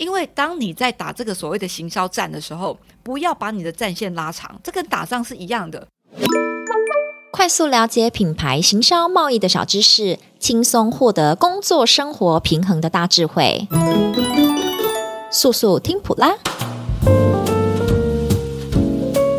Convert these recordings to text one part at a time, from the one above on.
因为当你在打这个所谓的行销战的时候，不要把你的战线拉长，这跟打仗是一样的。快速了解品牌行销贸易的小知识，轻松获得工作生活平衡的大智慧。速速听普拉，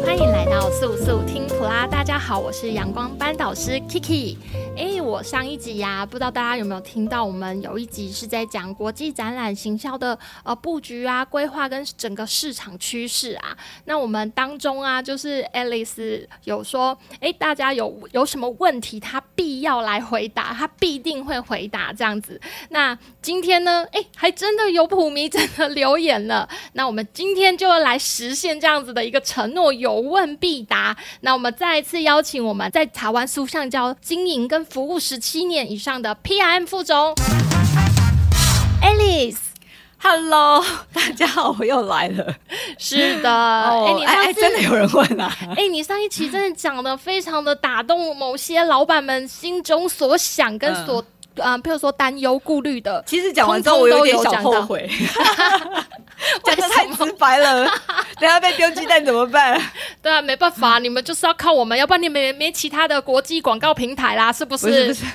欢迎来到速速听啊。大家好，我是阳光班导师 Kiki。哎，我上一集呀、啊，不知道大家有没有听到？我们有一集是在讲国际展览行销的呃布局啊、规划跟整个市场趋势啊。那我们当中啊，就是 Alice 有说，哎，大家有有什么问题，他必要来回答，他必定会回答这样子。那今天呢，哎，还真的有普迷真的留言了。那我们今天就要来实现这样子的一个承诺，有问必答。那我们再一次邀请我们在台湾苏橡胶经营跟服务十七年以上的 PRM 副总 Alice，Hello，大家好，我又来了。是的，哎、oh, 欸，你上次、欸欸、真的有人问啊？哎、欸，你上一期真的讲的非常的打动某些老板们心中所想跟所。嗯譬如说担忧、顾虑的，其实讲完之后我有点小后悔，讲的太直白了，等下被丢鸡蛋怎么办？对啊，没办法，你们就是要靠我们，要不然你们没没其他的国际广告平台啦，是不是？不是，不是，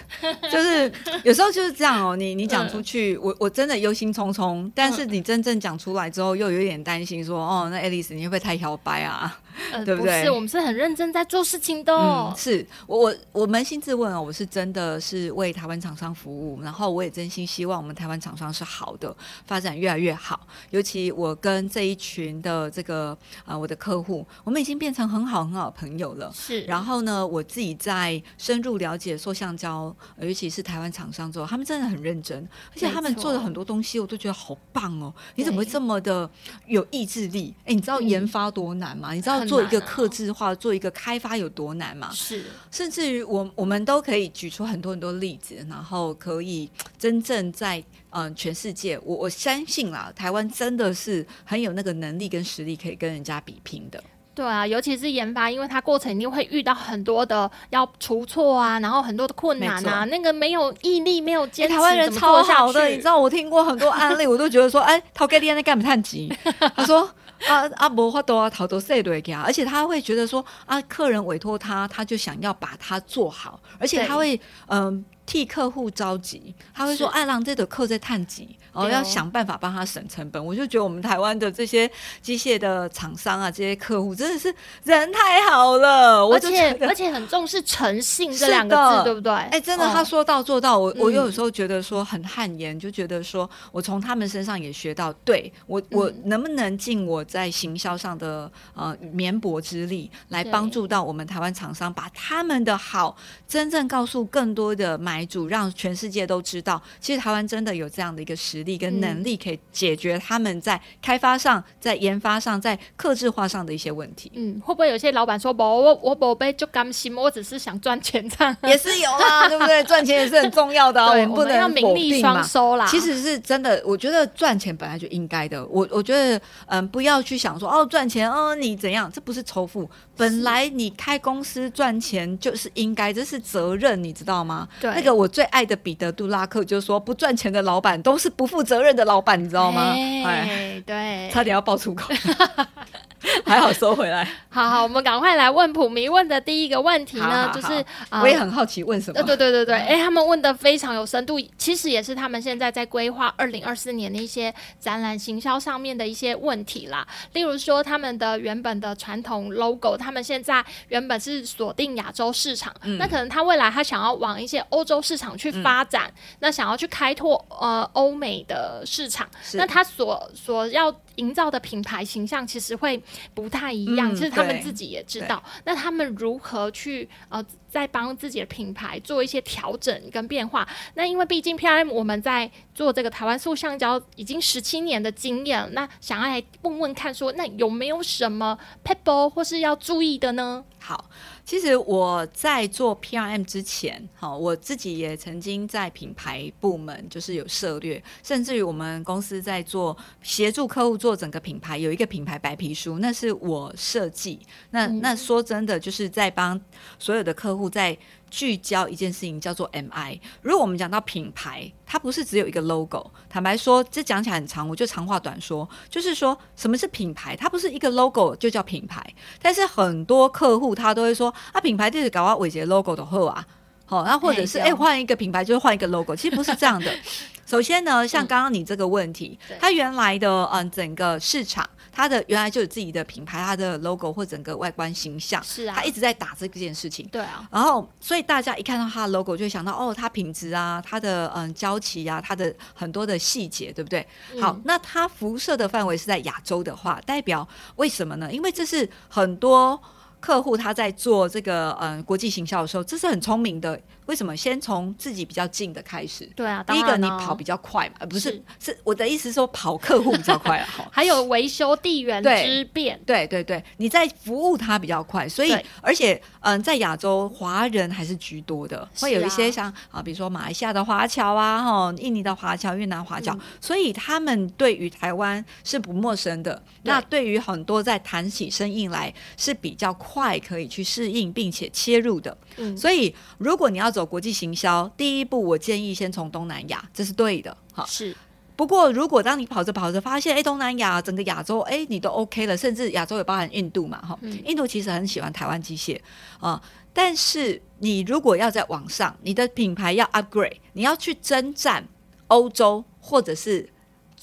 就是有时候就是这样哦，你你讲出去，嗯、我我真的忧心忡忡，但是你真正讲出来之后，又有点担心说，说哦，那 Alice 你会不会太摇摆啊？呃，对不对？不是，我们是很认真在做事情的。哦。嗯，是我我我扪心自问哦，我是真的是为台湾厂商服务，然后我也真心希望我们台湾厂商是好的，发展越来越好。尤其我跟这一群的这个啊、呃，我的客户，我们已经变成很好很好的朋友了。是。然后呢，我自己在深入了解塑橡胶，尤其是台湾厂商之后，他们真的很认真，而且他们做的很多东西，我都觉得好棒哦。你怎么会这么的有意志力？哎，你知道研发多难吗？嗯、你知道？做一个克制化，做一个开发有多难嘛？是，甚至于我我们都可以举出很多很多例子，然后可以真正在嗯、呃、全世界，我我相信啦，台湾真的是很有那个能力跟实力可以跟人家比拼的。对啊，尤其是研发，因为它过程一定会遇到很多的要出错啊，然后很多的困难啊，那个没有毅力，没有坚持，欸、台湾人超好的，你知道我听过很多案例，我都觉得说，哎，陶哥，你在干嘛太急？他说。啊啊，无法多啊，头都洗落去啊，而且他会觉得说啊，客人委托他，他就想要把它做好，而且他会嗯。替客户着急，他会说：“爱浪这的客在探急，然后要想办法帮他省成本。”我就觉得我们台湾的这些机械的厂商啊，这些客户真的是人太好了，而且而且很重视诚信这两个字，对不对？哎、欸，真的，他说到做到。我、嗯、我有时候觉得说很汗颜，就觉得说我从他们身上也学到，对我我能不能尽我在行销上的呃绵薄之力，来帮助到我们台湾厂商，把他们的好真正告诉更多的买。买主让全世界都知道，其实台湾真的有这样的一个实力跟能力，可以解决他们在开发上、在研发上、在客制化上的一些问题。嗯，会不会有些老板说，我，我我宝贝就甘心，我只是想赚钱这样，也是有啊，对不对？赚钱也是很重要的、啊，我们不能要名利双收啦。其实是真的，我觉得赚钱本来就应该的。我我觉得，嗯，不要去想说哦，赚钱哦，你怎样？这不是仇富，本来你开公司赚钱就是应该，这是责任，你知道吗？对。那个我最爱的彼得·杜拉克就是说，不赚钱的老板都是不负责任的老板，你知道吗？哎，对，差点要爆粗口。还好收回来。好好，我们赶快来问普迷问的第一个问题呢，好好好就是我也很好奇问什么？对对对对对，哎，他们问的非常有深度，其实也是他们现在在规划二零二四年的一些展览行销上面的一些问题啦。例如说，他们的原本的传统 logo，他们现在原本是锁定亚洲市场，嗯，那可能他未来他想要往一些欧洲市场去发展，嗯，那想要去开拓呃欧美的市场，那他所所要。营造的品牌形象其实会不太一样，嗯、其实他们自己也知道。那他们如何去呃，在帮自己的品牌做一些调整跟变化？那因为毕竟 PRM 我们在做这个台湾塑橡胶已经十七年的经验，那想要来问问看说，那有没有什么 PEP 或是要注意的呢？好，其实我在做 PRM 之前，好，我自己也曾经在品牌部门就是有涉略，甚至于我们公司在做协助客户做整个品牌，有一个品牌白皮书，那是我设计。那那说真的，就是在帮所有的客户在。聚焦一件事情叫做 MI。如果我们讲到品牌，它不是只有一个 logo。坦白说，这讲起来很长，我就长话短说，就是说什么是品牌？它不是一个 logo 就叫品牌。但是很多客户他都会说啊，品牌就是搞啊伟杰 logo 的货啊，好，那或者是哎换一个品牌就是换一个 logo，其实不是这样的。首先呢，像刚刚你这个问题，嗯、它原来的嗯整个市场。它的原来就有自己的品牌，它的 logo 或整个外观形象，是啊，它一直在打这件事情，对啊。然后，所以大家一看到它的 logo，就会想到哦，它品质啊，它的嗯交期啊，它的很多的细节，对不对？嗯、好，那它辐射的范围是在亚洲的话，代表为什么呢？因为这是很多客户他在做这个嗯国际行销的时候，这是很聪明的。为什么？先从自己比较近的开始？对啊，第一个你跑比较快嘛，不是是，是我的意思是说跑客户比较快啊。还有维修地缘之变，对对对，你在服务他比较快，所以而且嗯，在亚洲华人还是居多的，会有一些像啊，比如说马来西亚的华侨啊，哈，印尼的华侨、越南华侨，所以他们对于台湾是不陌生的。那对于很多在谈起生意来是比较快可以去适应并且切入的。嗯，所以如果你要走国际行销，第一步我建议先从东南亚，这是对的。哈，是。不过，如果当你跑着跑着发现，哎，东南亚整个亚洲，哎，你都 OK 了，甚至亚洲也包含印度嘛，哈、嗯。印度其实很喜欢台湾机械啊，但是你如果要在网上，你的品牌要 upgrade，你要去征战欧洲或者是。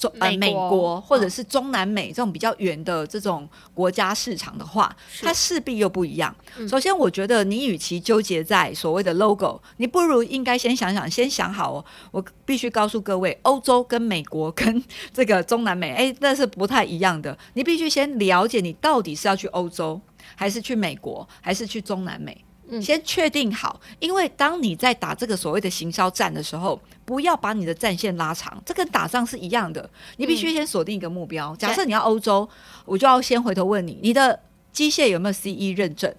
中呃美国或者是中南美这种比较远的这种国家市场的话，它势必又不一样。首先，我觉得你与其纠结在所谓的 logo，你不如应该先想想，先想好哦。我必须告诉各位，欧洲跟美国跟这个中南美，哎，那是不太一样的。你必须先了解，你到底是要去欧洲，还是去美国，还是去中南美。先确定好，因为当你在打这个所谓的行销战的时候，不要把你的战线拉长，这跟打仗是一样的。你必须先锁定一个目标。假设你要欧洲，我就要先回头问你，你的机械有没有 CE 认证？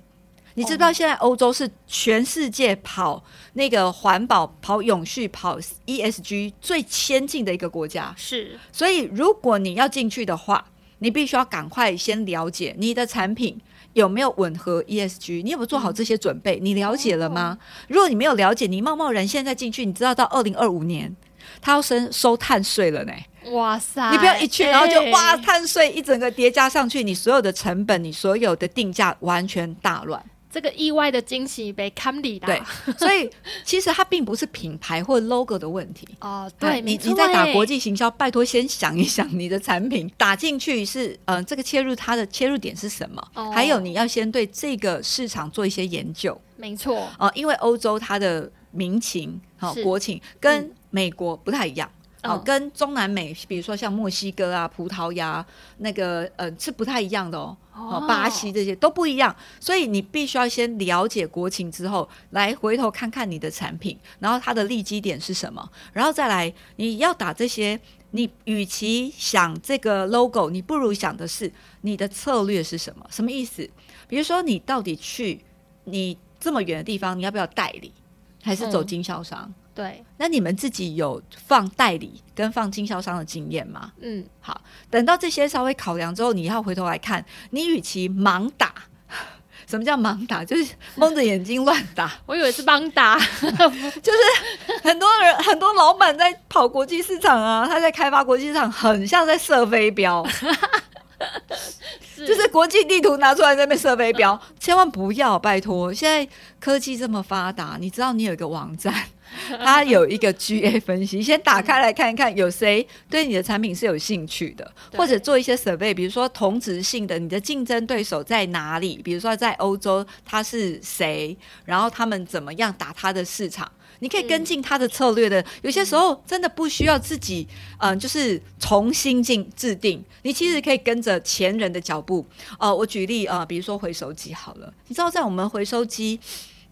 你知不知道现在欧洲是全世界跑那个环保、跑永续、跑 ESG 最先进的一个国家？是。所以如果你要进去的话，你必须要赶快先了解你的产品。有没有吻合 ESG？你有没有做好这些准备？你了解了吗？如果你没有了解，你贸贸然现在进去，你知道到二零二五年，他要收收碳税了呢？哇塞！你不要一去，然后就哇，碳税一整个叠加上去，你所有的成本，你所有的定价完全大乱。这个意外的惊喜被看里的，对，所以其实它并不是品牌或 logo 的问题 哦。对，你你在打国际行销，拜托先想一想你的产品打进去是嗯、呃，这个切入它的切入点是什么？哦、还有你要先对这个市场做一些研究。没错，哦、呃，因为欧洲它的民情好、哦、国情跟美国不太一样。嗯哦，跟中南美，比如说像墨西哥啊、葡萄牙那个，呃，是不太一样的哦。哦，巴西这些都不一样，所以你必须要先了解国情之后，来回头看看你的产品，然后它的利基点是什么，然后再来你要打这些。你与其想这个 logo，你不如想的是你的策略是什么？什么意思？比如说你到底去你这么远的地方，你要不要代理，还是走经销商？嗯对，那你们自己有放代理跟放经销商的经验吗？嗯，好，等到这些稍微考量之后，你要回头来看，你与其盲打，什么叫盲打？就是蒙着眼睛乱打。我以为是帮打，就是很多人很多老板在跑国际市场啊，他在开发国际市场，很像在射飞镖，是就是国际地图拿出来在那边射飞镖，千万不要，拜托！现在科技这么发达，你知道你有一个网站。它有一个 GA 分析，先打开来看一看，有谁对你的产品是有兴趣的，或者做一些 survey，比如说同质性的，你的竞争对手在哪里？比如说在欧洲他是谁，然后他们怎么样打他的市场？你可以跟进他的策略的。有些时候真的不需要自己，嗯、呃，就是重新进制定，你其实可以跟着前人的脚步。呃，我举例啊、呃，比如说回收机好了，你知道在我们回收机。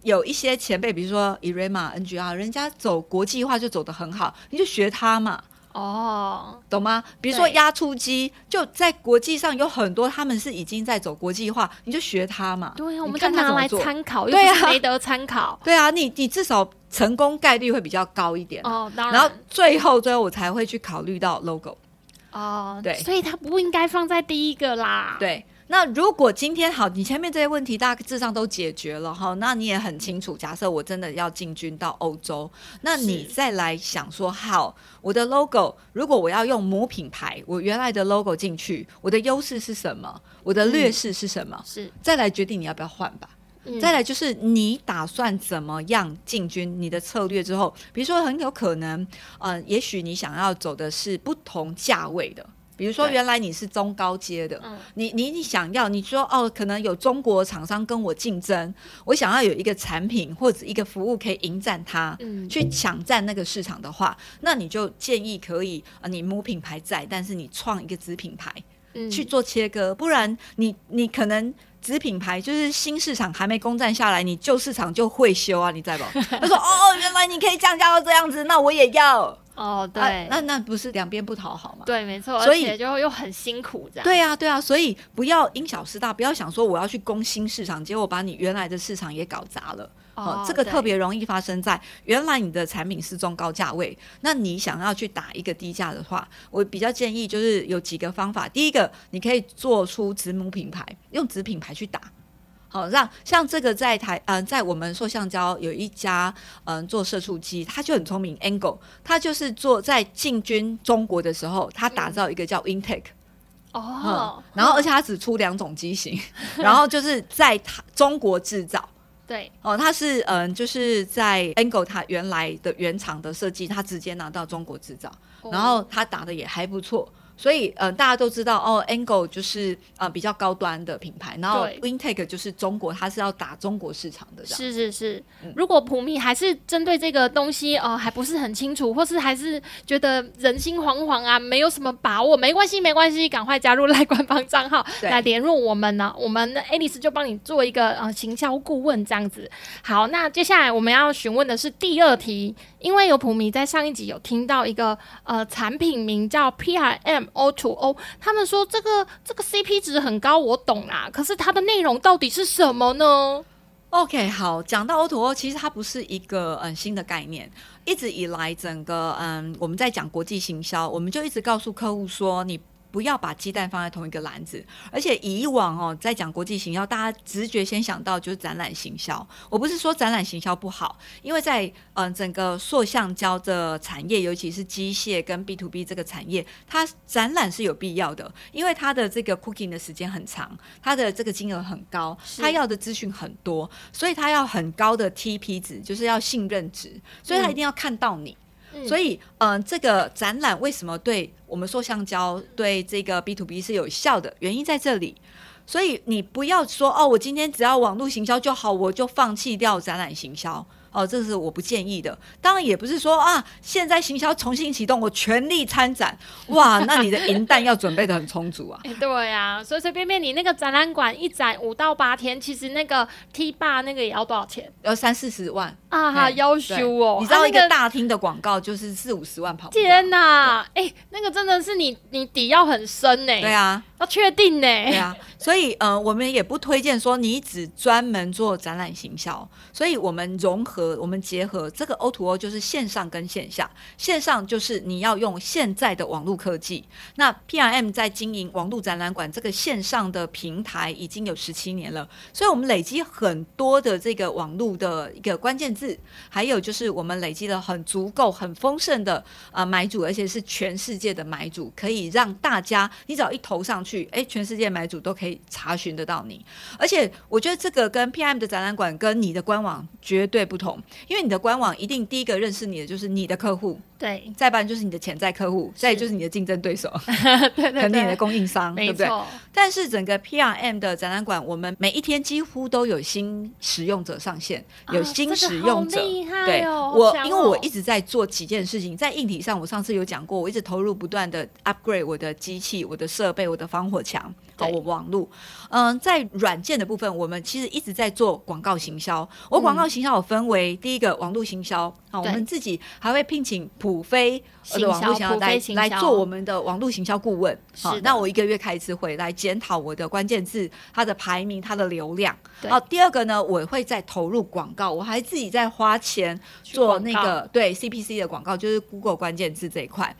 有一些前辈，比如说 Irema、NGR，人家走国际化就走得很好，你就学他嘛。哦，懂吗？比如说压出机，就在国际上有很多，他们是已经在走国际化，你就学他嘛。对啊，我们就拿来参考，对啊，没得参考。对啊，你你至少成功概率会比较高一点哦。当然，然后最后最后我才会去考虑到 logo。哦，对，所以它不应该放在第一个啦。对。那如果今天好，你前面这些问题大致上都解决了哈，那你也很清楚。假设我真的要进军到欧洲，那你再来想说，好，我的 logo 如果我要用母品牌，我原来的 logo 进去，我的优势是什么？我的劣势是什么？嗯、是再来决定你要不要换吧。嗯、再来就是你打算怎么样进军你的策略之后，比如说很有可能，呃，也许你想要走的是不同价位的。比如说，原来你是中高阶的，你你你想要，你说哦，可能有中国厂商跟我竞争，我想要有一个产品或者一个服务可以迎战它，嗯，去抢占那个市场的话，那你就建议可以啊，你母品牌在，但是你创一个子品牌，嗯，去做切割，不然你你可能子品牌就是新市场还没攻占下来，你旧市场就会修啊，你在不？他说哦，原来你可以降价到这样子，那我也要。哦，对，啊、那那不是两边不讨好吗？对，没错，所以就又很辛苦这样。对啊，对啊，所以不要因小失大，不要想说我要去攻新市场，结果把你原来的市场也搞砸了。哦，这个特别容易发生在原来你的产品是中高价位，那你想要去打一个低价的话，我比较建议就是有几个方法。第一个，你可以做出子母品牌，用子品牌去打。好，让像这个在台，嗯、呃，在我们塑橡胶有一家，嗯、呃，做射出机，他就很聪明，Angle，他就是做在进军中国的时候，他打造一个叫 Intake，哦、嗯，然后而且他只出两种机型，然后就是在他中国制造，对，哦，他是嗯、呃，就是在 Angle 他原来的原厂的设计，他直接拿到中国制造，然后他打的也还不错。所以，呃，大家都知道哦，Angle 就是呃比较高端的品牌，然后 Intake 就是中国，它是要打中国市场的。是是是，嗯、如果普密还是针对这个东西哦、呃，还不是很清楚，或是还是觉得人心惶惶啊，没有什么把握，没关系没关系，赶快加入赖官方账号来联络我们呢，我们 Alice 就帮你做一个呃行销顾问这样子。好，那接下来我们要询问的是第二题，因为有普迷在上一集有听到一个呃产品名叫 PRM。O2O，他们说这个这个 CP 值很高，我懂啦。可是它的内容到底是什么呢？OK，好，讲到 O2O，其实它不是一个嗯新的概念，一直以来整个嗯我们在讲国际行销，我们就一直告诉客户说你。不要把鸡蛋放在同一个篮子，而且以往哦，在讲国际行销，大家直觉先想到就是展览行销。我不是说展览行销不好，因为在嗯、呃、整个塑橡胶的产业，尤其是机械跟 B to B 这个产业，它展览是有必要的，因为它的这个 cooking 的时间很长，它的这个金额很高，它要的资讯很多，所以它要很高的 TP 值，就是要信任值，所以它一定要看到你。嗯所以，嗯、这个展览为什么对我们塑橡胶对这个 B to B 是有效的？原因在这里。所以你不要说哦，我今天只要网络行销就好，我就放弃掉展览行销。哦，这是我不建议的。当然也不是说啊，现在行销重新启动，我全力参展，哇，那你的银弹要准备的很充足啊。欸、对呀、啊，随随便便你那个展览馆一展五到八天，其实那个 T 霸那个也要多少钱？要三四十万啊，哈，要修哦。你知道一个大厅的广告就是四五十万跑。天哪，哎、欸，那个真的是你你底要很深呢。对啊。要确定呢？对啊，所以呃，我们也不推荐说你只专门做展览行销，所以我们融合，我们结合这个 O to O 就是线上跟线下。线上就是你要用现在的网络科技。那 PRM 在经营网络展览馆这个线上的平台已经有十七年了，所以我们累积很多的这个网络的一个关键字，还有就是我们累积了很足够、很丰盛的呃买主，而且是全世界的买主，可以让大家你只要一投上去。哎，全世界买主都可以查询得到你，而且我觉得这个跟 P M 的展览馆跟你的官网绝对不同，因为你的官网一定第一个认识你的就是你的客户。对，再不然就是你的潜在客户，再就是你的竞争对手，对对对，肯定你的供应商，对不对？但是整个 PRM 的展览馆，我们每一天几乎都有新使用者上线，有新使用者。哦、对，哦、我因为我一直在做几件事情，在硬体上，我上次有讲过，我一直投入不断的 upgrade 我的机器、我的设备、我的防火墙。好，我网络，嗯，在软件的部分，我们其实一直在做广告行销。我广告行销我分为第一个网络行销，啊，我们自己还会聘请普飞的网络行销来来做我们的网络行销顾问。好，那我一个月开一次会来检讨我的关键字、它的排名、它的流量。好，第二个呢，我会再投入广告，我还自己在花钱做那个对 CPC 的广告，就是 Google 关键字这一块。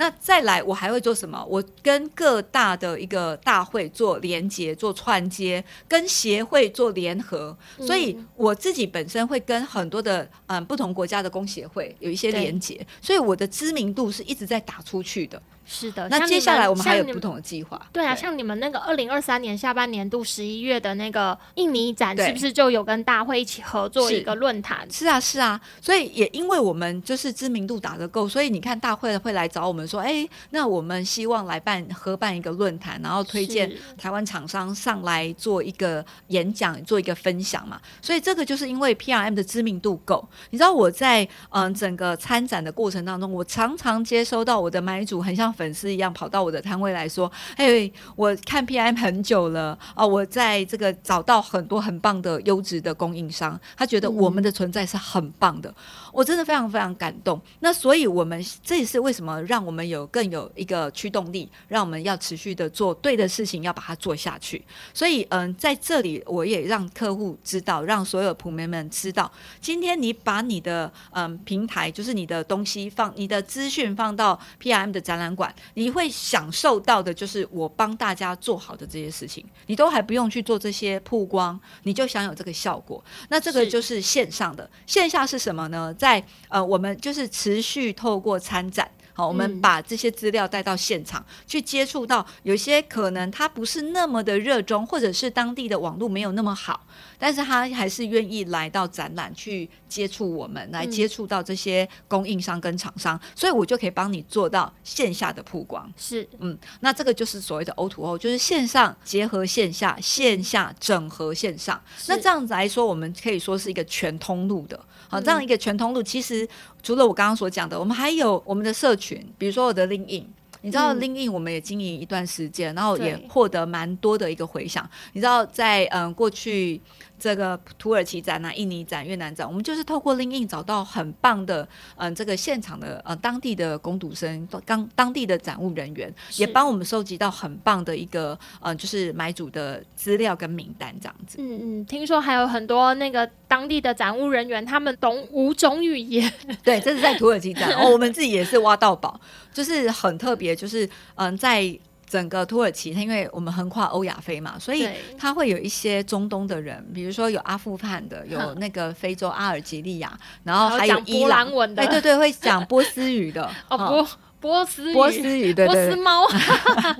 那再来，我还会做什么？我跟各大的一个大会做连接、做串接，跟协会做联合，所以我自己本身会跟很多的嗯不同国家的工协会有一些连接，所以我的知名度是一直在打出去的。是的，那接下来我们还有不同的计划。对啊，像你们那个二零二三年下半年度十一月的那个印尼展，是不是就有跟大会一起合作一个论坛？是啊，是啊。所以也因为我们就是知名度打得够，所以你看大会会来找我们说，哎，那我们希望来办合办一个论坛，然后推荐台湾厂商上来做一个演讲，做一个分享嘛。所以这个就是因为 PRM 的知名度够。你知道我在嗯整个参展的过程当中，我常常接收到我的买主很像。粉丝一样跑到我的摊位来说：“嘿，我看 PRM 很久了哦，我在这个找到很多很棒的优质的供应商，他觉得我们的存在是很棒的。嗯”我真的非常非常感动。那所以，我们这也是为什么让我们有更有一个驱动力，让我们要持续的做对的事情，要把它做下去。所以，嗯，在这里我也让客户知道，让所有普媒们知道，今天你把你的嗯平台，就是你的东西放，你的资讯放到 PRM 的展览馆，你会享受到的就是我帮大家做好的这些事情，你都还不用去做这些曝光，你就享有这个效果。那这个就是线上的，线下是什么呢？在呃，我们就是持续透过参展，好，我们把这些资料带到现场、嗯、去接触到，有些可能他不是那么的热衷，或者是当地的网络没有那么好。但是他还是愿意来到展览去接触我们，来接触到这些供应商跟厂商，嗯，所以我就可以帮你做到线下的曝光。是，嗯，那这个就是所谓的 O2O，就是线上结合线下，线下整合线上。那这样子来说，我们可以说是一个全通路的。好，这样一个全通路，其实除了我刚刚所讲的，我们还有我们的社群，比如说我的 LinkedIn。你知道 LinkedIn 我们也经营一段时间，然后也获得蛮多的一个回响。你知道在嗯过去。这个土耳其展啊、印尼展、越南展，我们就是透过 LinkedIn 找到很棒的，嗯，这个现场的呃当地的工读生、当当地的展务人员，也帮我们收集到很棒的一个，呃，就是买主的资料跟名单这样子。嗯嗯，听说还有很多那个当地的展务人员，他们懂五种语言。对，这是在土耳其展，哦，我们自己也是挖到宝，就是很特别，就是嗯，在。整个土耳其，它因为我们横跨欧亚非嘛，所以它会有一些中东的人，比如说有阿富汗的，有那个非洲阿尔及利亚，然后还有伊朗。文的，对对对，会讲波斯语的。哦，波波斯语。波斯语，对对，对，波斯猫，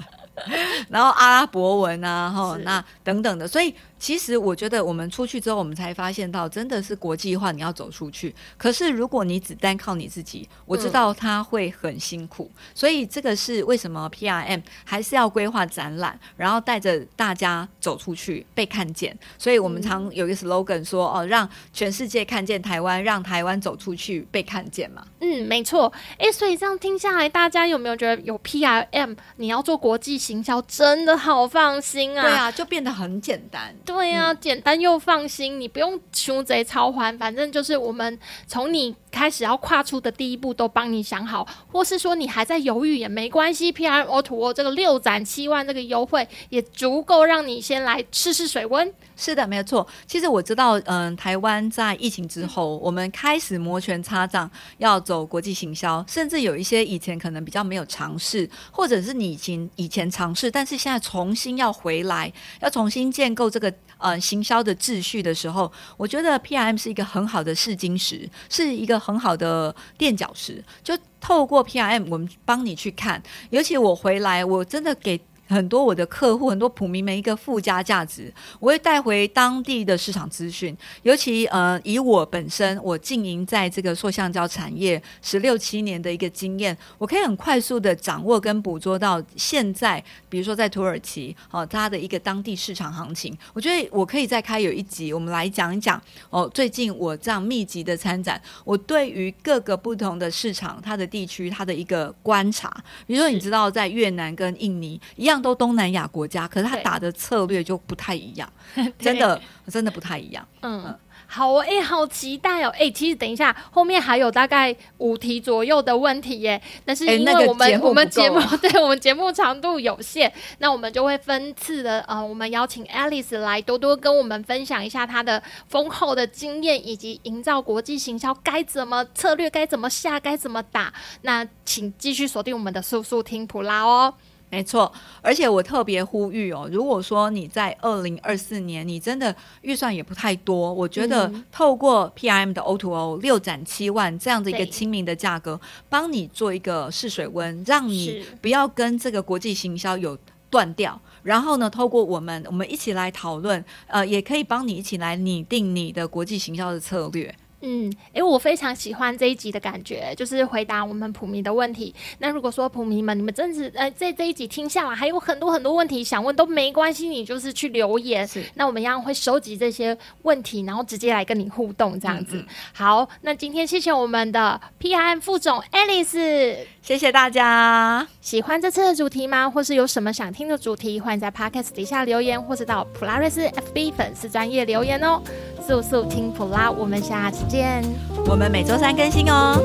然后阿拉伯文啊，哈，那等等的，所以。其实我觉得我们出去之后，我们才发现到真的是国际化，你要走出去。可是如果你只单靠你自己，我知道他会很辛苦。嗯、所以这个是为什么 PRM 还是要规划展览，然后带着大家走出去被看见。所以我们常有一个 slogan 说：“哦，让全世界看见台湾，让台湾走出去被看见嘛。”嗯，没错。哎，所以这样听下来，大家有没有觉得有 PRM，你要做国际行销真的好放心啊？对啊，就变得很简单。对呀、啊，简单又放心，你不用求贼操烦，反正就是我们从你开始要跨出的第一步都帮你想好，或是说你还在犹豫也没关系，PRM O2O 这个六展七万这个优惠也足够让你先来试试水温。是的，没有错。其实我知道，嗯、呃，台湾在疫情之后，我们开始摩拳擦掌，要走国际行销，甚至有一些以前可能比较没有尝试，或者是你已经以前尝试，但是现在重新要回来，要重新建构这个呃行销的秩序的时候，我觉得 PRM 是一个很好的试金石，是一个很好的垫脚石。就透过 PRM，我们帮你去看，尤其我回来，我真的给。很多我的客户，很多普民们一个附加价值，我会带回当地的市场资讯。尤其呃，以我本身我经营在这个塑橡胶产业十六七年的一个经验，我可以很快速的掌握跟捕捉到现在，比如说在土耳其哦，它的一个当地市场行情。我觉得我可以再开有一集，我们来讲一讲哦。最近我这样密集的参展，我对于各个不同的市场，它的地区，它的一个观察。比如说，你知道在越南跟印尼一样。样都东南亚国家，可是他打的策略就不太一样，真的真的不太一样。嗯。嗯好哎、欸，好期待哦！哎、欸，其实等一下，后面还有大概五题左右的问题耶。但是因为我们、欸那个、我们节目 对我们节目长度有限，那我们就会分次的呃，我们邀请 Alice 来多多跟我们分享一下她的丰厚的经验，以及营造国际行销该怎么策略，该怎么下，该怎么打。那请继续锁定我们的速速听普拉哦。没错，而且我特别呼吁哦，如果说你在二零二四年，你真的预算也不太多，我觉得透过 PRM 的 O2O 六展七万这样的一个亲民的价格，帮你做一个试水温，让你不要跟这个国际行销有断掉。然后呢，透过我们，我们一起来讨论，呃，也可以帮你一起来拟定你的国际行销的策略。嗯，诶，我非常喜欢这一集的感觉，就是回答我们普迷的问题。那如果说普迷们，你们真是呃，在这一集听下来，还有很多很多问题想问，都没关系，你就是去留言。是，那我们一样会收集这些问题，然后直接来跟你互动，这样子。嗯嗯。好，那今天谢谢我们的 PRM 副总 Alice，谢谢大家。喜欢这次的主题吗？或是有什么想听的主题，欢迎在 Podcast 底下留言，或是到普拉瑞斯 FB 粉丝专业留言哦。速速听普拉，我们下期见。我们每周三更新哦。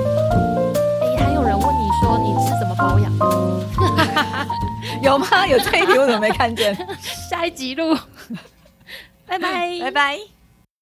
哎，还有人问你说你是怎么保养的？有吗？有这一题我怎么没看见？下一集录。拜拜，拜拜。